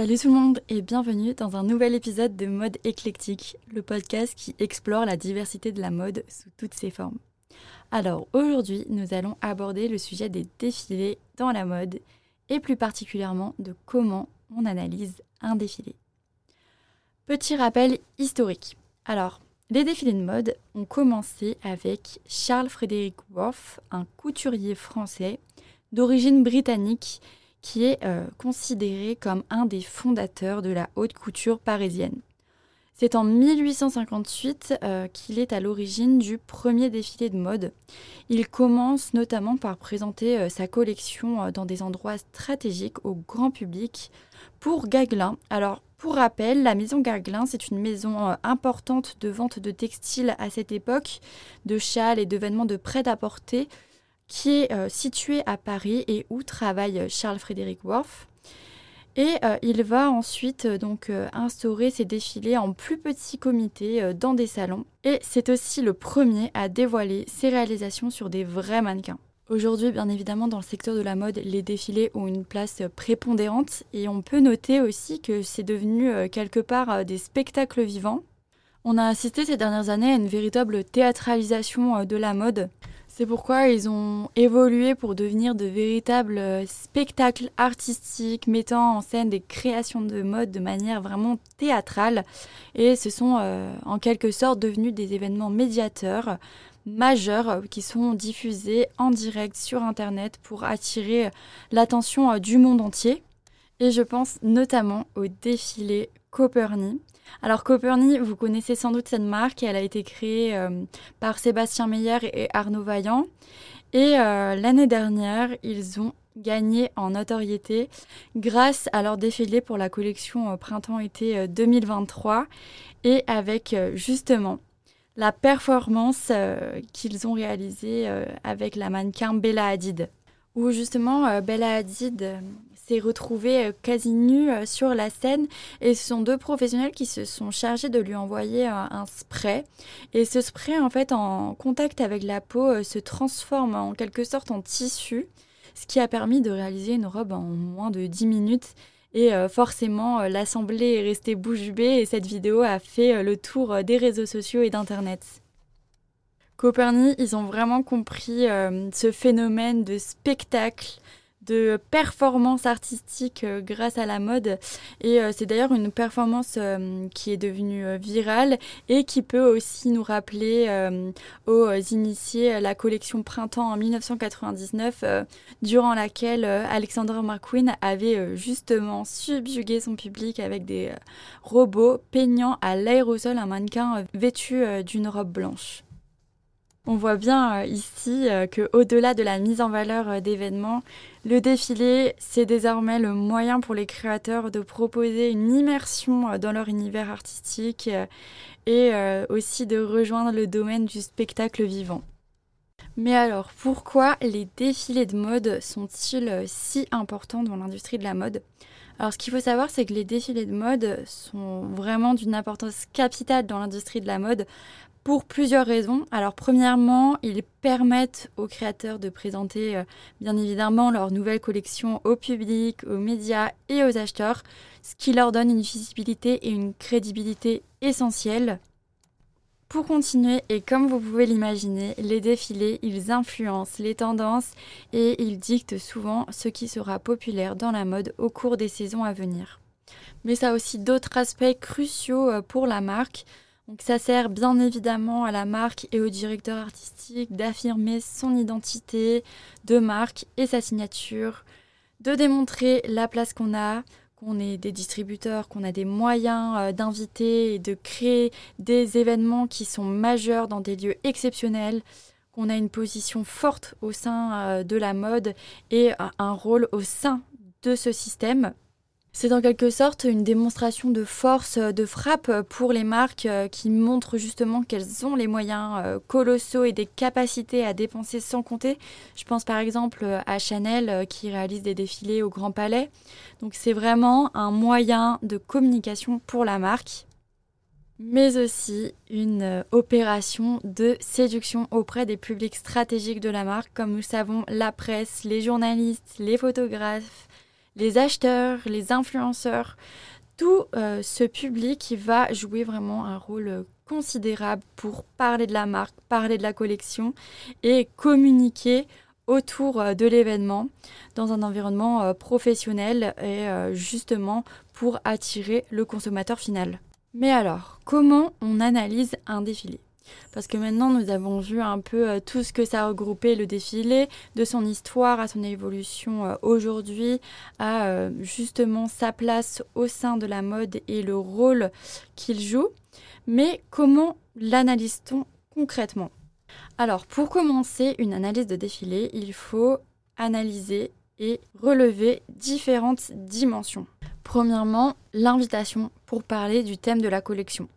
Salut tout le monde et bienvenue dans un nouvel épisode de Mode éclectique, le podcast qui explore la diversité de la mode sous toutes ses formes. Alors aujourd'hui, nous allons aborder le sujet des défilés dans la mode et plus particulièrement de comment on analyse un défilé. Petit rappel historique. Alors, les défilés de mode ont commencé avec Charles Frederick Worth, un couturier français d'origine britannique qui est euh, considéré comme un des fondateurs de la haute couture parisienne. C'est en 1858 euh, qu'il est à l'origine du premier défilé de mode. Il commence notamment par présenter euh, sa collection dans des endroits stratégiques au grand public pour Gaglin. Alors, pour rappel, la maison Gaglin, c'est une maison importante de vente de textiles à cette époque, de châles et de vêtements de prêt-à-porter qui est euh, situé à Paris et où travaille Charles Frédéric Worth. Et euh, il va ensuite euh, donc instaurer ses défilés en plus petits comités dans des salons. Et c'est aussi le premier à dévoiler ses réalisations sur des vrais mannequins. Aujourd'hui, bien évidemment, dans le secteur de la mode, les défilés ont une place prépondérante et on peut noter aussi que c'est devenu quelque part des spectacles vivants. On a assisté ces dernières années à une véritable théâtralisation de la mode c'est pourquoi ils ont évolué pour devenir de véritables euh, spectacles artistiques mettant en scène des créations de mode de manière vraiment théâtrale. Et ce sont euh, en quelque sorte devenus des événements médiateurs majeurs euh, qui sont diffusés en direct sur Internet pour attirer l'attention du monde entier. Et je pense notamment au défilé Copernic alors Copernic, vous connaissez sans doute cette marque, elle a été créée euh, par Sébastien Meyer et Arnaud Vaillant. Et euh, l'année dernière, ils ont gagné en notoriété grâce à leur défilé pour la collection euh, printemps-été 2023 et avec justement la performance qu'ils ont réalisée avec la mannequin Bella Hadid. Où justement Bella Hadid s'est retrouvé euh, quasi nu euh, sur la scène. Et ce sont deux professionnels qui se sont chargés de lui envoyer euh, un, spray. Et ce spray en fait en contact avec la peau se transforme en quelque sorte en tissu ce qui a permis de réaliser une robe en moins de 10 minutes. Et forcément, l'Assemblée est restée bouche bée et cette vidéo a fait le tour des réseaux sociaux et d'Internet. Copernic, ils ont vraiment compris ce phénomène de spectacle, de performance artistique euh, grâce à la mode. Et euh, c'est d'ailleurs une performance euh, qui est devenue virale et qui peut aussi nous rappeler aux initiés la collection Printemps en 1999, durant laquelle Alexander McQueen avait justement subjugué son public avec des robots peignant à l'aérosol un mannequin vêtu d'une robe blanche. On voit bien ici que au-delà de la mise en valeur d'événements, le défilé, c'est désormais le moyen pour les créateurs de proposer une immersion euh, dans leur univers artistique euh, et euh, aussi de rejoindre le domaine du spectacle vivant. Mais alors, pourquoi les défilés de mode sont-ils si importants dans l'industrie de la mode? Alors, ce qu'il faut savoir, c'est que les défilés de mode sont vraiment d'une importance capitale dans l'industrie de la mode pour plusieurs raisons. Alors premièrement, ils permettent aux créateurs de présenter euh, bien évidemment leur nouvelle collection au public, aux médias et aux acheteurs, ce qui leur donne une visibilité et une crédibilité essentielles. Pour continuer, et comme vous pouvez l'imaginer, les défilés, ils influencent les tendances et ils dictent souvent ce qui sera populaire dans la mode au cours des saisons à venir. Mais ça a aussi d'autres aspects cruciaux euh, pour la marque. Donc ça sert bien évidemment à la marque et au directeur artistique d'affirmer son identité de marque et sa signature, de démontrer la place qu'on a, qu'on est des distributeurs, qu'on a des moyens euh, d'inviter et de créer des événements qui sont majeurs dans des lieux exceptionnels, qu'on a une position forte au sein euh, de la mode et un rôle au sein de ce système c'est en quelque sorte une démonstration de force, euh, de frappe pour les marques euh, qui montrent justement qu'elles ont les moyens euh, colossaux et des capacités à dépenser sans compter. Je pense par exemple à Chanel qui réalise des défilés au Grand Palais. Donc c'est vraiment un moyen de communication pour la marque mais aussi une opération de séduction auprès des publics stratégiques de la marque, comme nous savons la presse, les journalistes, les photographes, les acheteurs, les influenceurs, tout euh, ce public qui va jouer vraiment un rôle considérable pour parler de la marque, parler de la collection et communiquer autour euh, de l'événement dans un environnement euh, professionnel et justement pour attirer le consommateur final. Mais alors, comment on analyse un défilé? Parce que maintenant, nous avons vu un peu euh, tout ce que ça a regroupé le défilé, de son histoire à son évolution euh, aujourd'hui, à euh, justement sa place au sein de la mode et le rôle qu'il joue. Mais comment l'analyse-t-on concrètement? Alors, pour commencer une analyse de défilé, il faut analyser et relever différentes dimensions. Premièrement, l'invitation pour parler du thème de la collection.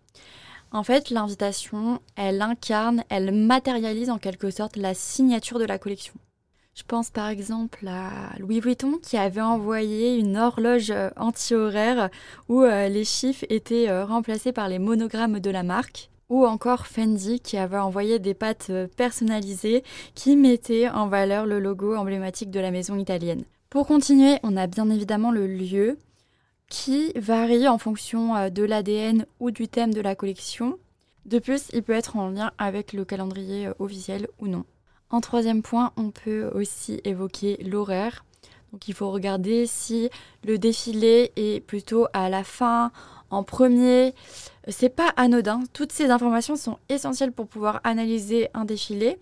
En fait, l'invitation, elle incarne, elle matérialise en quelque sorte la signature de la collection. Je pense par exemple à Louis Vuitton qui avait envoyé une horloge euh, anti-horaire où euh, les chiffres étaient euh, remplacés par les monogrammes de la marque. Ou encore Fendi qui avait envoyé des pâtes personnalisées qui mettaient en valeur le logo emblématique de la maison italienne. Pour continuer, on a bien évidemment le lieu qui varie en fonction euh, de l'ADN ou du thème de la collection. De plus, il peut être en lien avec le calendrier euh, officiel ou non. En troisième point, on peut aussi évoquer l'horaire. Donc il faut regarder si le défilé est plutôt à la fin, en premier. C'est pas anodin. Toutes ces informations sont essentielles pour pouvoir analyser un défilé.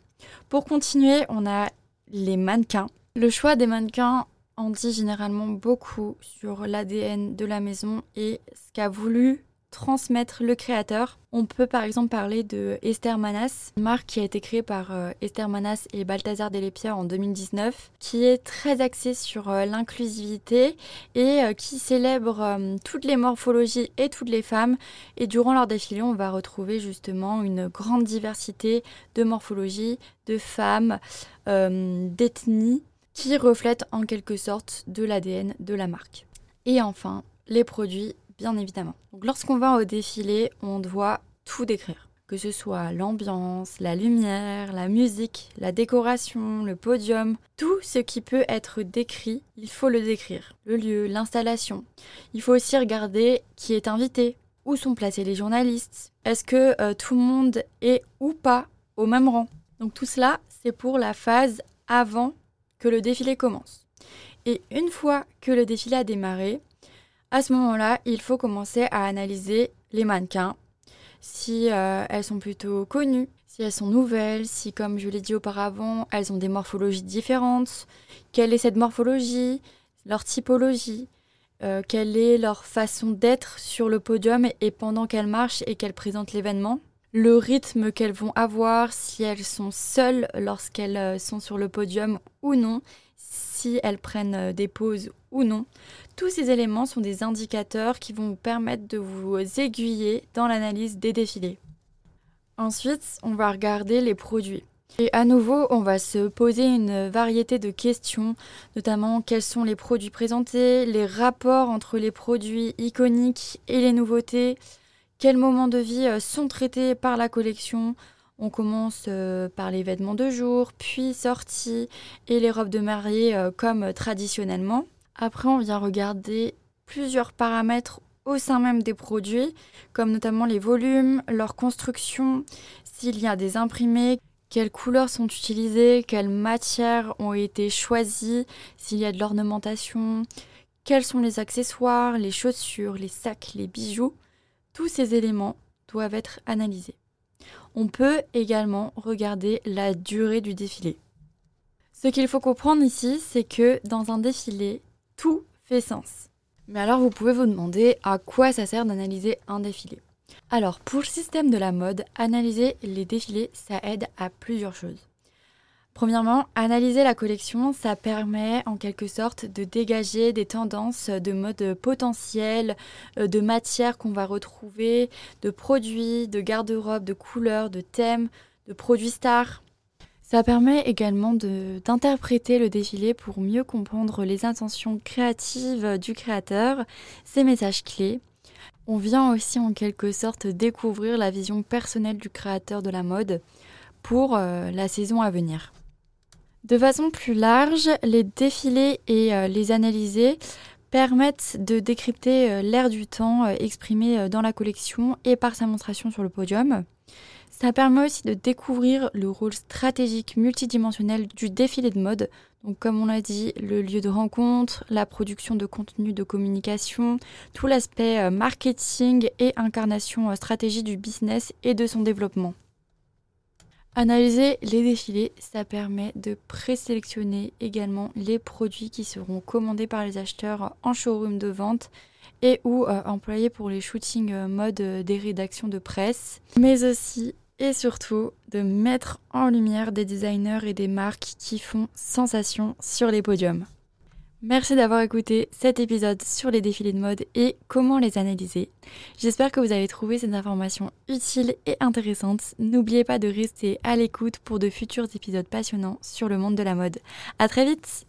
Pour continuer, on a les mannequins. Le choix des mannequins on dit généralement beaucoup sur l'ADN de la maison et ce qu'a voulu transmettre le créateur. On peut par exemple parler de Esther Manas, une marque qui a été créée par euh, Esther Manas et Balthazar Delépierre en 2019, qui est très axée sur euh, l'inclusivité et euh, qui célèbre toutes les morphologies et toutes les femmes. Et durant leur défilé, on va retrouver justement une grande diversité de morphologies, de femmes, d'ethnies qui reflètent en quelque sorte de l'ADN de la marque. Et enfin, les produits, bien évidemment. lorsqu'on va au défilé, on doit tout décrire. Que ce soit l'ambiance, la lumière, la musique, la décoration, le podium, tout ce qui peut être décrit, il faut le décrire. Le lieu, l'installation. Il faut aussi regarder qui est invité, où sont placés les journalistes, est-ce que euh, tout le monde est ou pas au même rang. Donc tout cela, c'est pour la phase avant que le défilé commence. Et une fois que le défilé a démarré, à ce moment-là, il faut commencer à analyser les mannequins, si euh, elles sont plutôt connues, si elles sont nouvelles, si, comme je l'ai dit auparavant, elles ont des morphologies différentes, quelle est cette morphologie, leur typologie, euh, quelle est leur façon d'être sur le podium et pendant qu'elles marchent et qu'elles présentent l'événement le rythme qu'elles vont avoir, si elles sont seules lorsqu'elles euh, sont sur le podium ou non, si elles prennent euh, des pauses ou non. Tous ces éléments sont des indicateurs qui vont vous permettre de vous aiguiller dans l'analyse des défilés. Ensuite, on va regarder les produits. Et à nouveau, on va se poser une variété de questions, notamment quels sont les produits présentés, les rapports entre les produits iconiques et les nouveautés, quels moments de vie euh, sont traités par la collection On commence euh, par les vêtements de jour, puis sorties et les robes de mariée euh, comme traditionnellement. Après, on vient regarder plusieurs paramètres au sein même des produits, comme notamment les volumes, leur construction, s'il y a des imprimés, quelles couleurs sont utilisées, quelles matières ont été choisies, s'il y a de l'ornementation, quels sont les accessoires, les chaussures, les sacs, les bijoux. Tous ces éléments doivent être analysés. On peut également regarder la durée du défilé. Ce qu'il faut comprendre ici, c'est que dans un défilé, tout fait sens. Mais alors vous pouvez vous demander à quoi ça sert d'analyser un défilé. Alors pour le système de la mode, analyser les défilés, ça aide à plusieurs choses. Premièrement, analyser la collection, ça permet en quelque sorte de dégager des tendances de mode potentiel, euh, de matières qu'on va retrouver, de produits, de garde-robe, de couleurs, de thèmes, de produits stars. Ça permet également d'interpréter le défilé pour mieux comprendre les intentions créatives du créateur, ses messages clés. On vient aussi en quelque sorte découvrir la vision personnelle du créateur de la mode pour euh, la saison à venir. De façon plus large, les défilés et euh, les analyser permettent de décrypter euh, l'air du temps euh, exprimé dans la collection et par sa monstration sur le podium. Ça permet aussi de découvrir le rôle stratégique multidimensionnel du défilé de mode. Donc comme on l'a dit, le lieu de rencontre, la production de contenu de communication, tout l'aspect marketing et incarnation stratégie du business et de son développement. Analyser les défilés, ça permet de présélectionner également les produits qui seront commandés par les acheteurs en showroom de vente et ou euh, employés pour les shootings euh, mode euh, des rédactions de presse, mais aussi et surtout de mettre en lumière des designers et des marques qui font sensation sur les podiums. Merci d'avoir écouté cet épisode sur les défilés de mode et comment les analyser. J'espère que vous avez trouvé ces informations utiles et intéressantes. N'oubliez pas de rester à l'écoute pour de futurs épisodes passionnants sur le monde de la mode. À très vite!